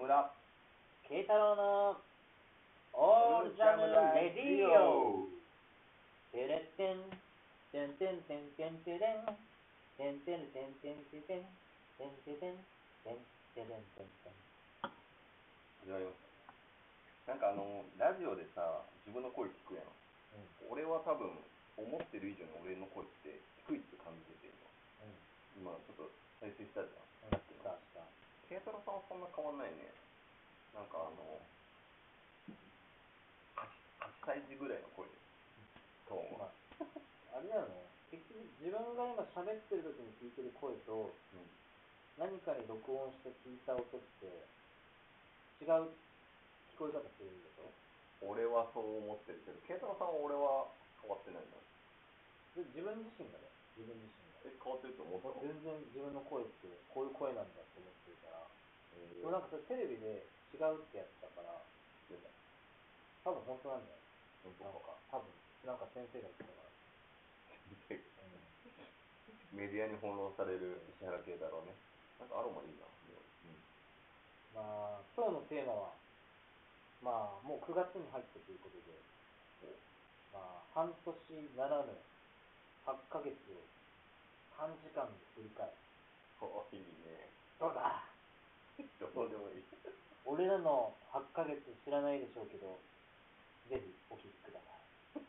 村。慶太郎のオールジャムレディオ。テレッテンテンテンテンテンテレンテンテンテンテンテテンテンテテンテンテレンテンテン始まりましたなんかあのラジオでさ自分の声聞くやん、俺は多分思ってる以上に俺の声って低いって感じてて。今今ちょっと再生したじゃん。うん慶太郎さんはそんな変わんないね。なんかあの 8, 8歳児ぐらいの声トーンは、まあ、あれだよね。結局自分が今喋ってる時に聞いてる声とうん。何かに録音して聞いた音って違う聞こえ方するんでしょ？俺はそう思ってるけど慶太郎さんは俺は変わってないんだ。で自分自身がね。自分自身が。え変わってると思ったの全然自分の声ってこういう声なんだって思ってでもなんかそれテレビで違うってやってたから多分本当なんだよ本当なんか多分なんか先生が言ってたから、メディアに翻弄される石原慶太郎ね。なんかアロマいいな、まあ今日のテーマはまあもう9月に入ったということでまあ半年ならぬ8ヶ月を短時間で振り返る。おいいね。どうだ？どうでもいい。俺らの8ヶ月知らないでしょうけどぜひお聞きください。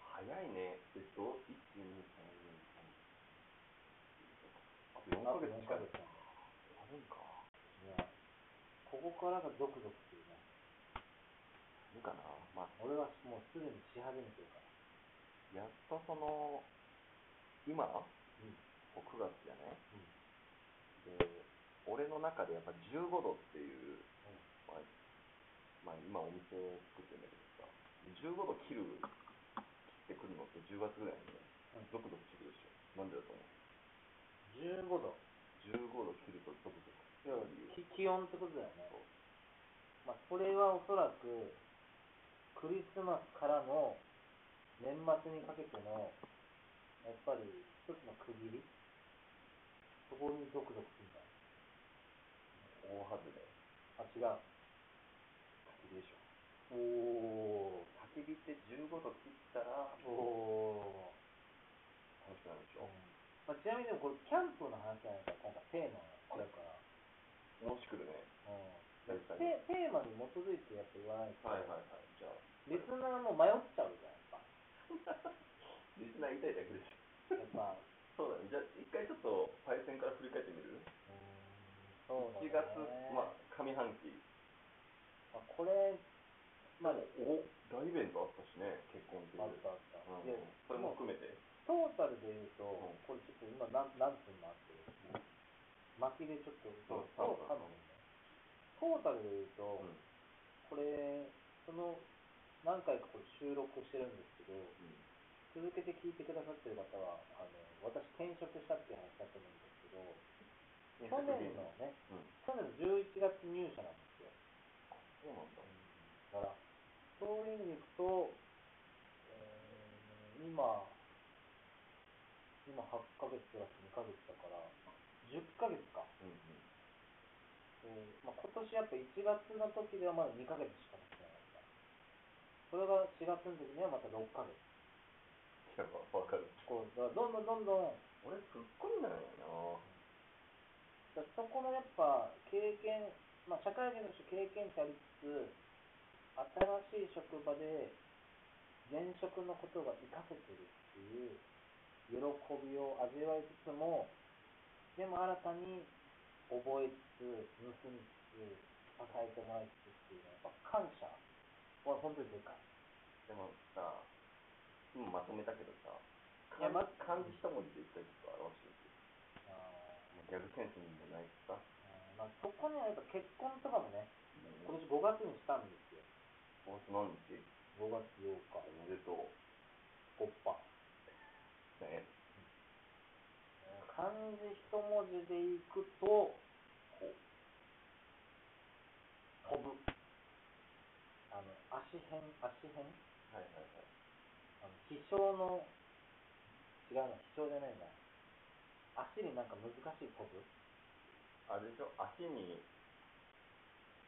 早いね。えっと1 2 3 4 3あと4ヶ月近い。あと4ヶ月なんだやるんかいやここからがゾクゾクするね。いるかなまあ俺はもうすでにし始めてるから。やっとその今うん。こう9月じゃね。うん。で俺の中でやっぱ15度っていう、まあ、まあ今お店作ってるんだけどさ15度切る切ってくるのって10月ぐらいにねうん。ゾクゾクするでしょ。なんでだと思う？15度。15度切るとゾクゾク気温ってことだよね。まあそれはおそらくクリスマスからの年末にかけてのやっぱり一つの区切り？そこにゾクゾクするんだ大外れあ違う。焚き火でしょおお焚き火って15度切ったらおお楽しくなるでしょ。まあ、ちなみにでもこれキャンプの話じゃないか。ら今回テーマが違うから。楽しくるね。うん。テテーマに基づいてやっぱ言わないと、はいはいはい。じゃあリスナーも迷っちゃうじゃんやっリスナー言いたいだけでしょ。ぱやっぱ。そうだね。じゃあ一回ちょっとパイセンから振り返ってみる？うーん。そうだね。1月まあ上半期。まあこれまあお大イベントあったしね結婚っていう。あったあった、うんでそれも含めて。トータルで言うと、ん。これちょっと今何何分もあって巻きでちょっとそう多分ね。トータルで言うと、うん。これその何回かこれ収録をしてるんですけど続けて聞いてくださってる方はあの私転職したっていう話だと思うんですけど去年のねうん去年の11月入社なんですよ。そうなんだ。だからそういう意味でいくと、えー今今8ヶ月プラス2ヶ月だから10ヶ月か、うんえーまあ、今年やっぱ1月の時ではまだ2ヶ月しかなってなかったそれが4月の時にはまた6ヶ月。いやわかる。こうだからどんどんどんどん。俺すっごいなんやなだそこのやっぱ経験、まあ、社会人として経験値ありつつ新しい職場で前職のことが活かせてるっていう喜びを味わいつつもでも新たに覚えつつ盗みつつ支えてもらいつつっていうのはやっぱ感謝は本当にでかい。でもさ今まとめたけどさいやま漢字一文字で一回ちょっと表してみてあもうギャグセンスにもないしさ、ーまあ、そこにはやっぱ結婚とかもね今うん、年5月にしたんですよ。お何日？5月8日おめでとうコッパね。漢字一文字でいくと、飛ぶ。あの、足辺、足辺はいはいはい。あの、飛翔の、違うな、飛翔じゃないな。足になんか難しい飛ぶ。あれでしょ？足に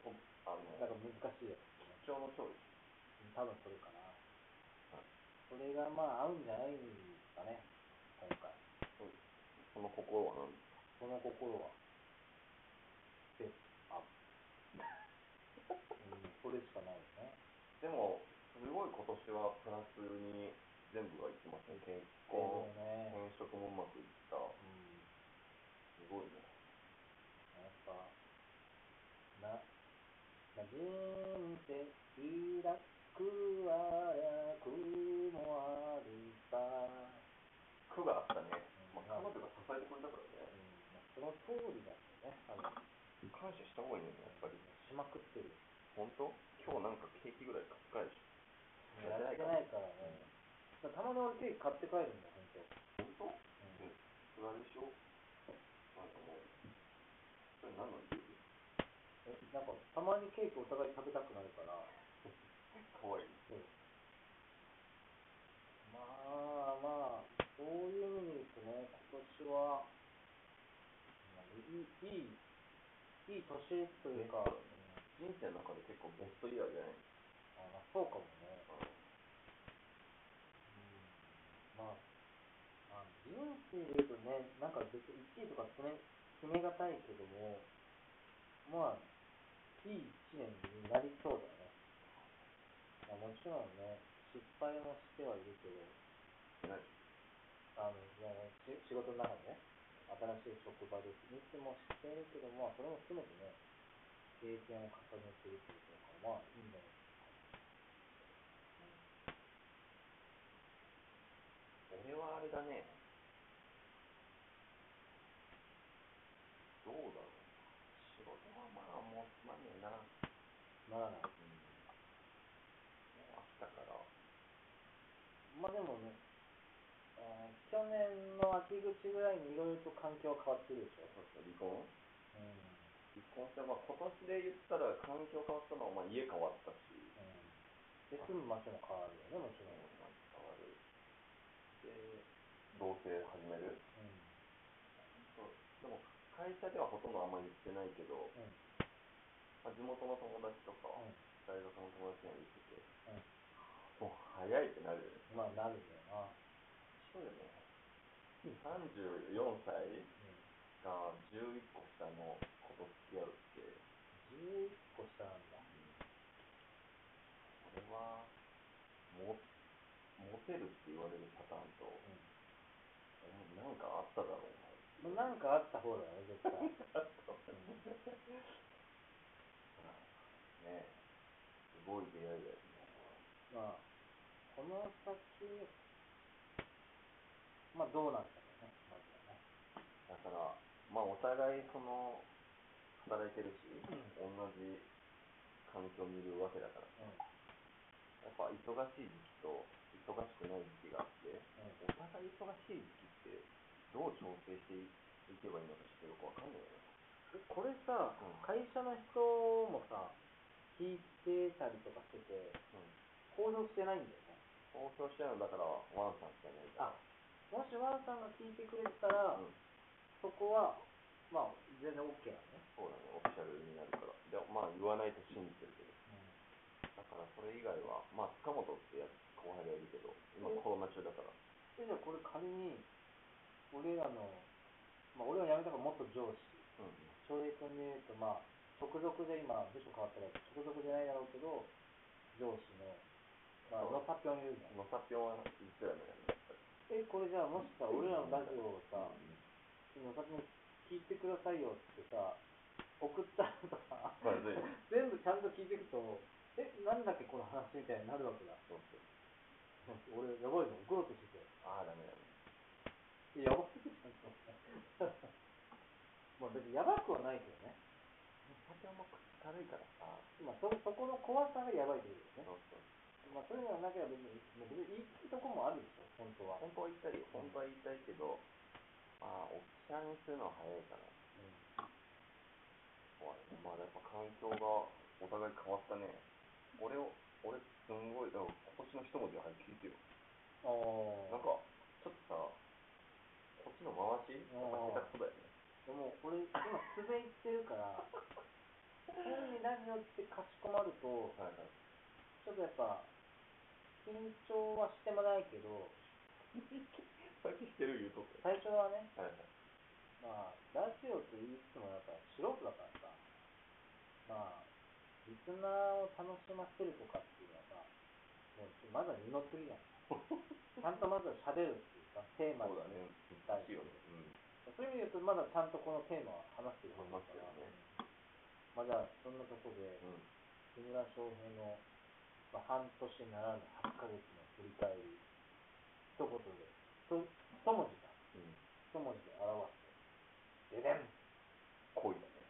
おあのなんか難しいやつ、ね。吉祥の調理多分それかな。はいそれがまあ合うんじゃないですかね、今回。そその心は何？ですかその心は。で、あ、うん、それしかないよね。でもすごい今年はプラスに全部がいってますね。結婚そうね。転職もうまくいった。うん。すごいね。やっぱ、な、まあ、人生楽は楽もあるさ。苦があったね、まあ、うん彼女が支えてくれたからうねん、その通りだよね。感謝した方がいいねやっぱり。しまくってる。本当？今日なんかケーキぐらい買って帰るでしょやってないからね。たまに俺ケーキ買って帰るんだよ、本当。本当？うん。えそれあれでしょなんかもうそれ何の理由えなんかたまにケーキお互い食べたくなるから、かわいいそうまあまあ、そういう意味で言うとね、今年は、まあいい、いい、いい年というか、人生の中で結構ベストイヤーじゃない？あそうかもね。うんうんまあ、まあ、人生で言うとね、なんか別に1位とか決め決めがたいけども、まあ、いい1年になりそうだよね。まあ、もちろんね、失敗もしてはいるけど、何あのいやし仕事の中でね、新しい職場でミスもしてるけど、まあ、それも含めてね、経験を重ねてるってことだから、まあ、いいんじゃない俺はあれだねどうだろう仕事はまあもうつまんねえなならない。うんもう飽きたからまあでもね、あー去年の秋口ぐらいにいろいろと環境は変わってるでしょ。そうそう離婚うん。離婚して、まあ、今年で言ったら環境変わったのは、まあ、家変わったし、うん。で、住む場所も変わるよね、もちろん。変わるで同棲始めるうん。そうでも会社ではほとんどあんまり言ってないけど、うん。まあ、地元の友達とか、うん。大学の友達には言っててうん。もう早いってなるよねまあ、なるんだよな。そうよね34歳が11個下の子と付き合うって11個下なんだ。これはもモテるって言われるパターンと、うお前なんかあっただろうん。まあ、なんかあった方だよね、絶対。ねえすごい出会いだよねまあ、この先、まあ、どうなんだろうね、まずはね。だからまあお互いその働いてるし、同じ環境にいるわけだからうん。やっぱ忙しい時期と忙しくない時期があって、うんお互い忙しい時期ってどう調整していけばいいのかちょっとよくわかんないよね。えこれさ、うん会社の人もさ、聞いてたりとかしてて、うん。公表してないんだよね。公表してるのだからワンさんしかいないから。あ、もしワンさんが聞いてくれてたら、うん。そこは、まあ、全然 OK なのね。そうだね、オフィシャルになるから。でまあ言わないと信じてるけど。だからそれ以外は、まあ塚本ってやつ後輩がいるけど、今コロナ中だから。で、じゃあこれ仮に、俺らの、まあ、俺は辞めたから元上司、うん。翔平君で言うと、まあ、直属で今、部署変わったら、直属じゃないだろうけど、上司の、まあ、そう野サピョンいるじゃん。のさぴょんは言ってたよね。え、これじゃあ、もしさ、俺らのラジオをさ、うん野サピョン聞いてくださいよってさ、送ったらさ、まずい。全部ちゃんと聞いていくと、え、なんだっけこの話みたいになるわけだ。そうそう。俺、やばいの送ろうとしてて。ああ、ダメだね。えやばすぎちゃん。まあ別にやばくはないけどね。さぴょんも口軽いからさ。まあそ、そこの怖さがやばいってことそうですね。そう。まあそういうのがなければ別に、別に言いたいとこもあるでしょ、本当は。本当は言いたいよ。本当は言いたいけど、まあ、おっちゃんにするのは早いから。そうだね。まあ、やっぱ環境がお互い変わったね。俺を、俺、すんごい、だから今年の一文字を早く聞いてよ。うん。ああ。なんか、ちょっとさ、こっちの回しやっぱ下手くそだよね。でも俺、今素で言ってるから、変にラジオってかしこまると、はいはい。ちょっとやっぱ、緊張はしてもないけど、さっきしてる言うと。最初はね、はいはい。まあ、ラジオって言いつつもやっぱ素人だからさ、まあ、リスナーを楽しませるとかっていうのはさ、もうまだ二の次じゃん。ちゃんとまずは喋るっていうさ、テーマに。対していいよね。うん。そういう意味で言うと、まだちゃんとこのテーマは話してるはずだから、まあじゃあ、そんなとこで、うん。木村翔平の、まあ、半年ならぬ8ヶ月の振り返り、一言で、と一文字だ。うん。一文字で表して、ででん、うん、恋だね。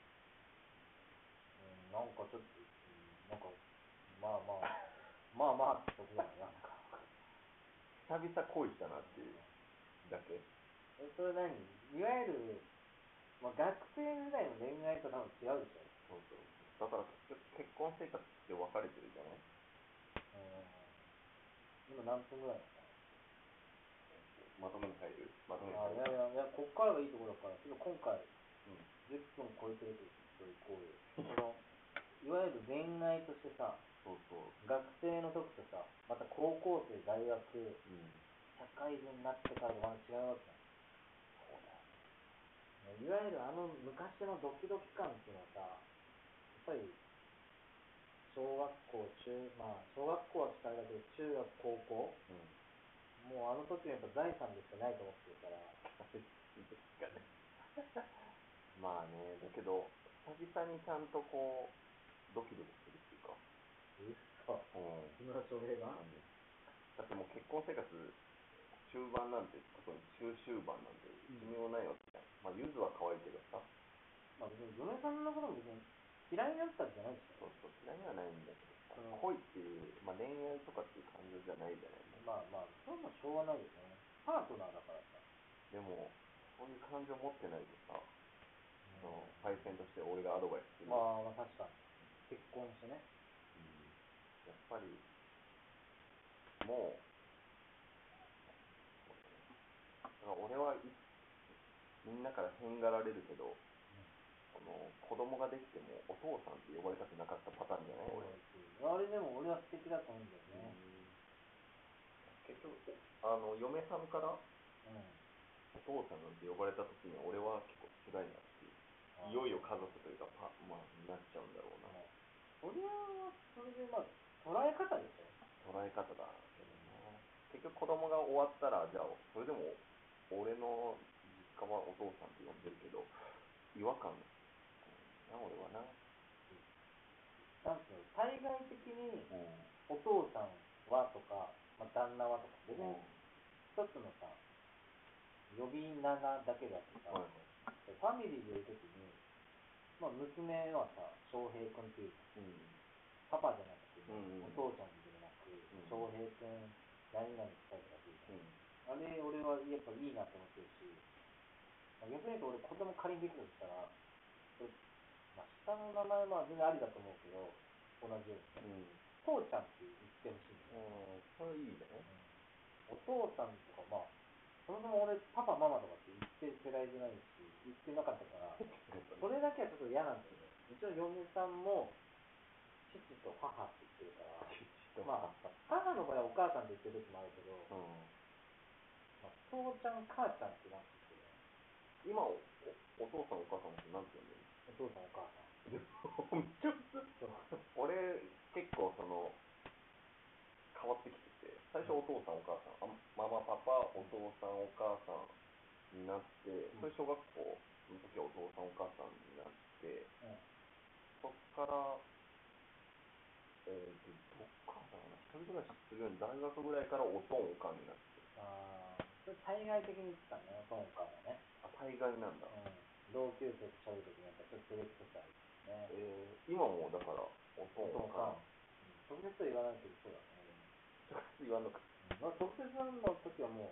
なんかちょっと、うん、なんか、まあまあ、まあまあってことだよ、なんか。久々恋したなっていうだけ。え、それ何？いわゆる、まあ、学生時代の恋愛と多分違うでしょ。そうそう。だから結婚生活って別れてるじゃない？うん。今何分ぐらいなのか？まとめに入る？まとめになあ、い入る。やいや、いや、こっからがいいところだから、ちょっと今回、うん。10分超えてるという行為。その、いわゆる恋愛としてさ、そうそう。学生の時とさ、また高校生、大学、うん。社会人になってからとまた違うわけそうだよ。いわゆるあの昔のドキドキ感っていうのはさ、ぱり、小学校、中、まあ、小学校は使えだけど、中学、高校、うん。もうあの時はやっぱ財産でしかないと思ってるから、まあね、だけど、久々にちゃんとこう、ドキドキするっていうか。うっそ、うん。木村翔平が？だってもう結婚生活中盤なんて特に中終盤なんて寿命ないわけじゃん、まあゆずは可愛いけどさまあ別に嫁さんのことも別に嫌いになったわけじゃないでしょ。そうそう嫌いにはないんだけどさうん恋っていう、まあ、恋愛とかっていう感情じゃないじゃないまあまあ、そんなしょうがないよね。パートナーだからさ。でもそういう感情持ってないとさ、そのパイセンとして俺がアドバイスする、まあ、まあ確かに。結婚してね。うんやっぱりもうだから俺はいみんなからへんがられるけど、供ができてもお父さんって呼ばれたくなかったパターンじゃない？俺、あれでも俺は素敵だと思うんだよね。結局あの嫁さんからうん。お父さんなんて呼ばれた時に俺は結構辛いなっていういよいよ家族というかパまあなっちゃうんだろうな。それは、それでまあ、捉え方でしょ。捉え方だ。けどな結局子供が終わったらじゃあそれでも俺の実家はお父さんって呼んでるけど違和感な俺はな。なんていうの、対外的にうん。お父さんはとか、まあ、旦那はとか、別に一つのさ、呼び名なだけだとさ、はい。ファミリーでいるときに、まあ、娘はさ、翔平君っていう、うん。パパじゃなくて、お父さんではなく、ん。翔平君、何々したいとかっていううん。あれ、俺はやっぱいいなと思ってるし、まあ逆に言うと俺、子供仮にできたとしたら、まあ、下の名前は全然ありだと思うけど、同じように。ね、父ちゃんって言ってほしいんだよね。うん。それいいね。お父さんとか、まあ、そもそも俺、パパ、ママとかって言ってる世代じゃないし、言ってなかったから、それだけはちょっと嫌なんだよね。うちの嫁さんも、父と母って言ってるから、まあ、母の場合はお母さんって言ってる時もあるけど、うん。まあ、父ちゃん、母ちゃんってなってて、今おお父さんお母さんって何て呼んでるお父さん、お母さん。めっちゃ普通俺結構その変わってきてて最初お父さんお母さん。あママパパお父さんお母さんになってそれ小学校の時はお父さんお母さんになってうん。そっからえーとどっからだな。一人暮らしするように大学ぐらいからおとんおかんになって。あー。それ対外的に言ってたね、おとんかはね。あ大概なんだ、うん。同級生と喋るときにやっぱちょっと照れくね。えー今もだからおとんおかん直接は言わないけど、そうだね。直接言わなくて。うん。まあ、直接の時はも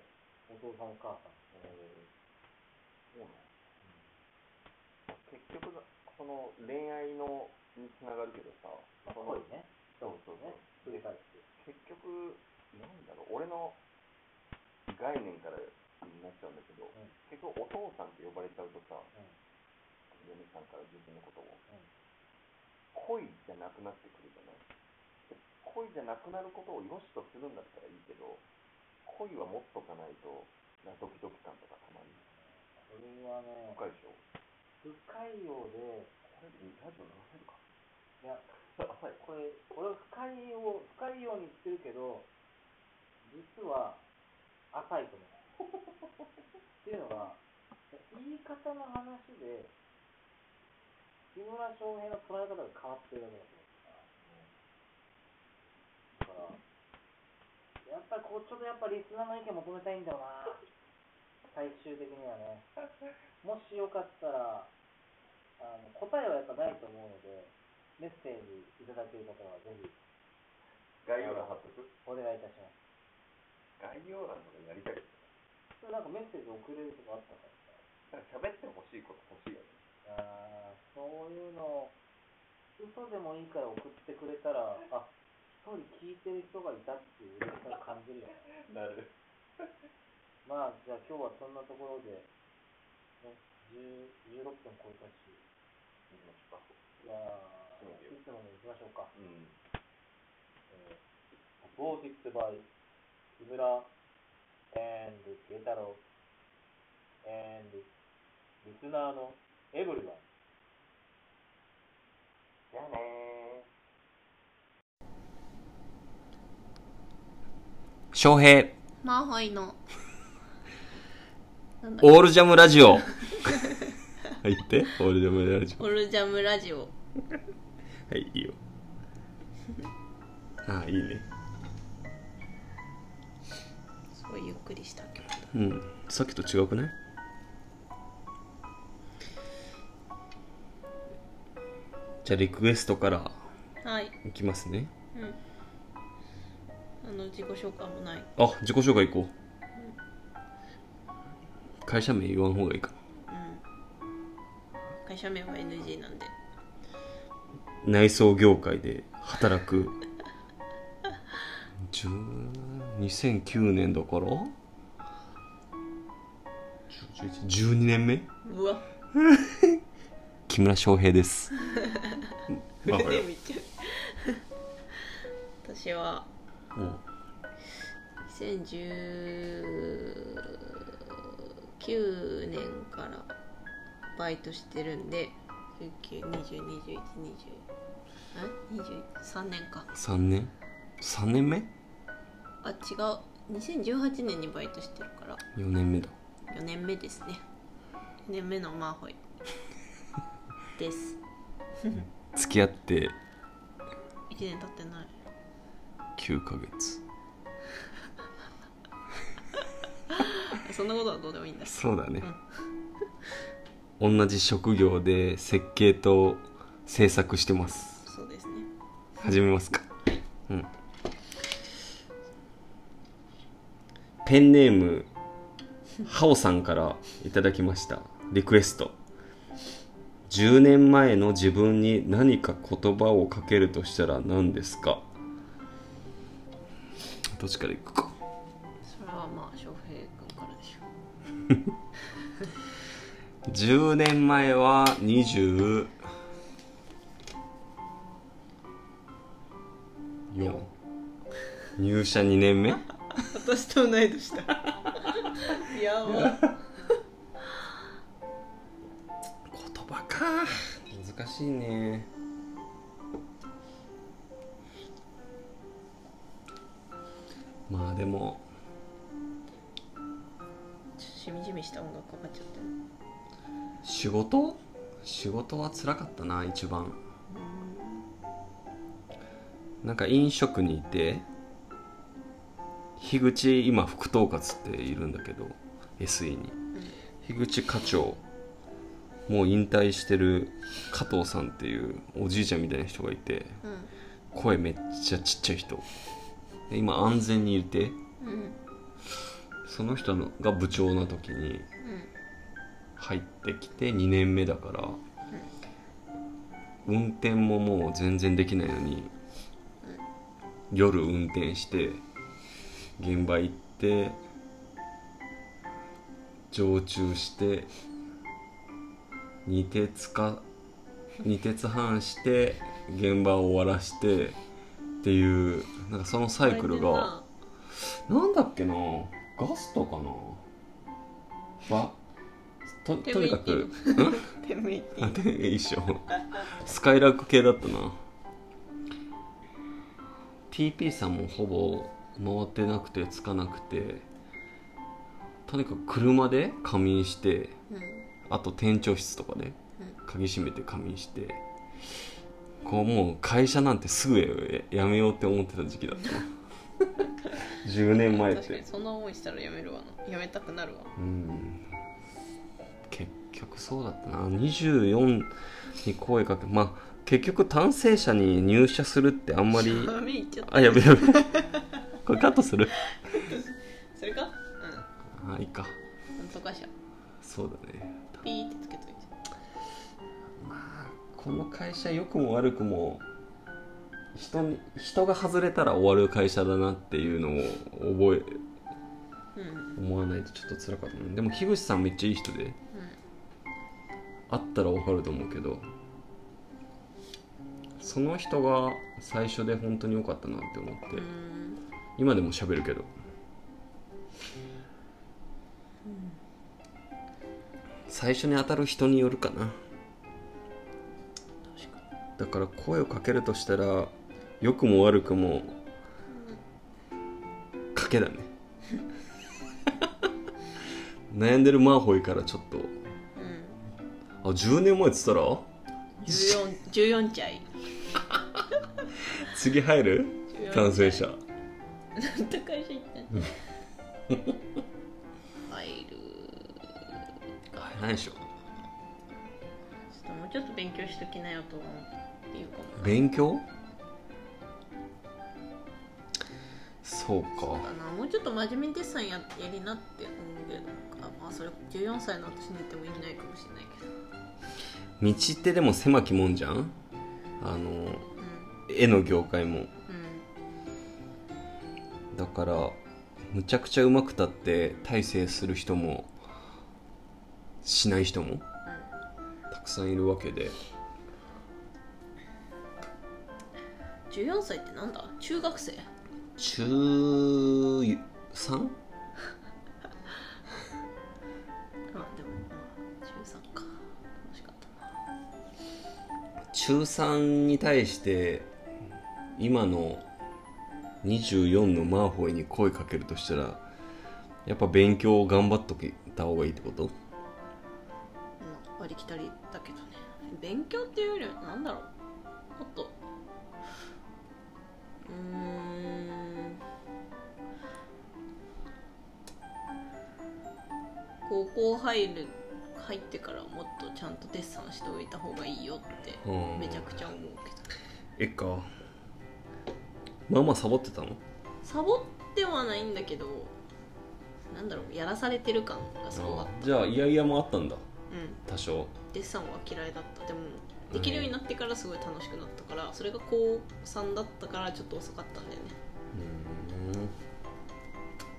う、お父さん、お母さん。えーそうなん結局がその恋愛のにつながるけどさ、まあ、その恋ね。そうそうそうね。繰り返して。結局なんだろう俺の概念からになっちゃうんだけど、うん。結局お父さんって呼ばれちゃうとさうん。嫁さんから自分のことをうん。恋じゃなくなってくるじゃない？恋じゃなくなることを良しとするんだったらいいけど恋は持っとかないとなドキドキ感とかたまにこれはね、深いでしょ？深いようで、これラジオ流せるか？いや、これ、俺深いよう、深いように言ってるけど、実は浅いと思う。っていうのが、言い方の話で、木村翔平の捉え方が変わってるわけだと思う。だから、やっぱりこう、ちょっとやっぱリスナーの意見求めたいんだよな。最終的にはね。もしよかったら、あの答えはやっぱないと思うので、メッセージいただける方はぜひ概要欄貼っとく？お願いいたします。概要欄とかやりたいですそれなんかメッセージ送れるとかあったかなんか喋ってほしいこと欲しいよね あーそういうの、嘘でもいいから送ってくれたら、あ一人聞いてる人がいたっていう嬉しさを感じるよね。なるまあ、じゃあ今日はそんなところで、ね、10 16分超えたし、行きましょうかじゃあ、いつもの行きましょうか。うんえー、サポーティッドバイ、木村 and 慶太郎 and リスナーのエブリワン。じゃあね翔平、マーホイの。なんだオールジャムラジオ。入って、オールジャムラジオルジャムラジオ。オ。はい、いいよ。ああ、いいね。くりした曲だ。うん。さっきと違うくない？じゃあ、リクエストからはい。いきますね。あの、自己紹介もない。あ、自己紹介いこう。会社名言わん方がいいか会社名は NG なんで。内装業界で働く 10 2009年だから？10 12年目？うわ。木村翔平です。っちゃう。私は、うん2019年からバイトしてるんで、19、20、21、20、あ23年か。3年？3年目？あ、違う。2018年にバイトしてるから、4年目だ4年目ですね。4年目のマーホイ。です。付き合って1年経ってない。9ヶ月 そんなことはどうでもいいんだそうだね、同じ職業で設計と制作してますそうですね始めますかうんペンネームハオさんからいただきました。リクエスト。10年前の自分に何か言葉をかけるとしたら何ですか？どっちからいくか。それはまあ翔平君からでしょ10 年前は20 4入社2年目？私と同い年だ。いやもう。言葉か。難しいね。まあでも。しみじみした音楽かかっちゃってる仕事？仕事は辛かったな一番。なんか飲食にいて樋口今副統括っているんだけど SE に。樋口課長もう引退してる加藤さんっていうおじいちゃんみたいな人がいてうん声めっちゃちっちゃい人。今安全にいてうんその人のが部長な時に入ってきて2年目だから運転ももう全然できないのに夜運転して現場行って常駐して二鉄か二鉄半して現場を終わらしてっていうなんかそのサイクルがなんだっけなガストかな？わととにかく テムイテあで一緒スカイラーク系だったな。TP さんもほぼ回ってなくてつかなくてとにかく車で仮眠してうん。あと店長室とかで鍵閉めて仮眠してこうもう会社なんてすぐやめようって思ってた時期だった。な10年前って。確かにそんな思いしたらやめるわな。やめたくなるわ。うん。結局そうだったな。24に声かけまあ結局単性者に入社するってあんまりあ やべやべこれカットするあいいか。なんとかしゃそうだね。ピーってつけといて。まあこの会社良くも悪くも人に人が外れたら終わる会社だなっていうのを覚えうん。思わないとちょっと辛かったなでも樋口さんめっちゃいい人で会ったら分かると思うけどその人が最初で本当に良かったなって思って、うん。今でも喋るけど、最初に当たる人によるかな。だから声をかけるとしたら良くも悪くも賭けだね。悩んでるマーホイからちょっと。にうん。あ10年前っつったら？14 14歳。次入る？14単性者なんと会社行ないでしょ。ちょっともうちょっと勉強しときなよと思っていうか。も勉強？そうか。だな。もうちょっと真面目にデッサンややりなって思うけどあまあそれ14歳の私に言っても意味ないかもしれないけど。道ってでも狭きもんじゃん？あの絵の業界も。うん。うんだからむちゃくちゃうまくたって大成する人もしない人もたくさんいるわけで。14歳ってなんだ？中学生？中 3? あでもまあ中3か。楽しかったな。中3に対して今の24のマーホイに声かけるとしたらやっぱ勉強を頑張っときた方がいいってこと？まあ割りきたりだけどね。勉強っていうよりはなんだろう。もっと。うーん。高校入る入ってからもっとちゃんとデッサンしておいた方がいいよってうん。めちゃくちゃ思うけどえっか。まあまあサボってたの？サボってはないんだけどなんだろうやらされてる感がすごかっじゃあいやいやもあったんだ多少。デッサンは嫌いだった。でもできるようになってからすごい楽しくなったからそれが高3だったからちょっと遅かったんだよね。うーん。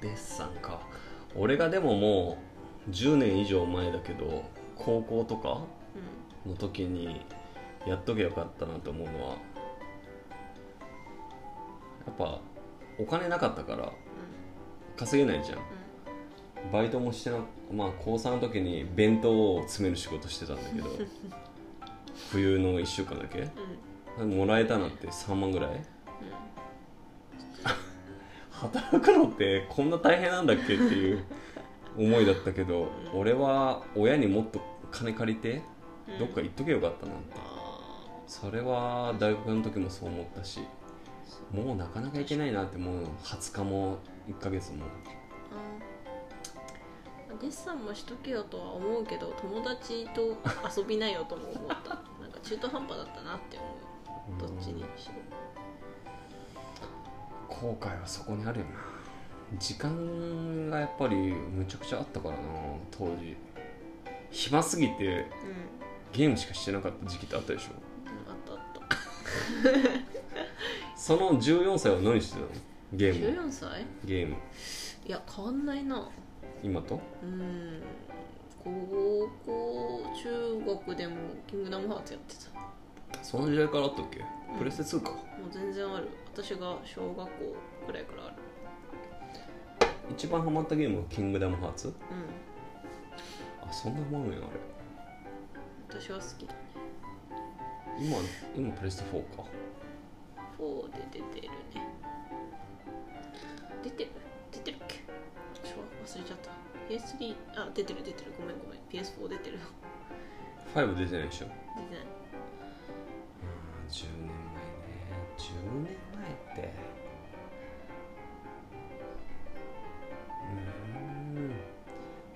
デッサンか。俺がでももう10年以上前だけど高校とかの時にやっとけばよかったなと思うのはやっぱお金なかったから稼げないじゃんバイトもしてなまあ高3の時に弁当を詰める仕事してたんだけど 冬の1週間だけ。うん。うんもらえたのって3万ぐらい？働くのってこんな大変なんだっけっていう思いだったけど俺は親にもっと金借りてうん。どっか行っとけばよかったなって。あそれは大学の時もそう思ったしもうなかなか行けないなってもう20日も1ヶ月もデッサンもしとけよとは思うけど友達と遊びなよとも思った。なんか中途半端だったなって思う。どっちにしろ。後悔はそこにあるよな。時間がやっぱりむちゃくちゃあったからな当時。暇すぎてうん。ゲームしかしてなかった時期ってあったでしょ。あったあった。その14歳は何してたの？ゲーム14歳？ゲーム。いや変わんないな今と？うん高校中学でもキングダムハーツやってた。その時代からあったっけ？プレステ2か、もう全然ある。私が小学校くらいからある。一番ハマったゲームはキングダムハーツ？うん。あそんなハマるんやあれ。私は好きだね。今今プレステ4か。4で出てるね。出てる？PS3 あ出てる出てる。ごめんごめん。PS4 出てる。5出てないでしょ。出てない。うん10年前ね。10年前って。うーん。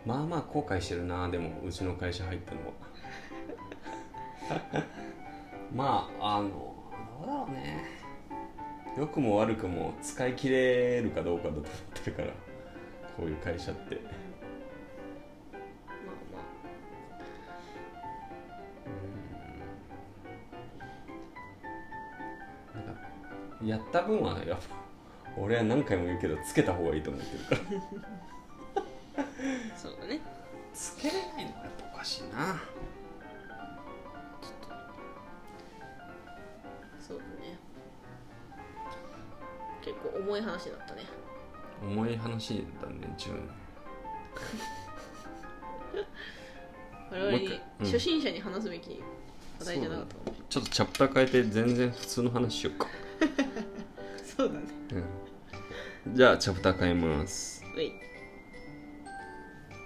まあまあ後悔してるなでもうちの会社入ったのは。まああのどうだろうね。良くも悪くも使い切れるかどうかだと思ってるから。こういう会社ってやった分はやっぱ俺は何回も言うけどつけた方がいいと思ってるから。あそうだね。つけれないのがやっぱおかしいな。そうだね。結構重い話だったね。重い話だね10年 我々に初心者に話すべき話題じゃなかったかもしちょっとチャプター変えて全然普通の話しようか、そうだね。うん、じゃあチャプター変えます。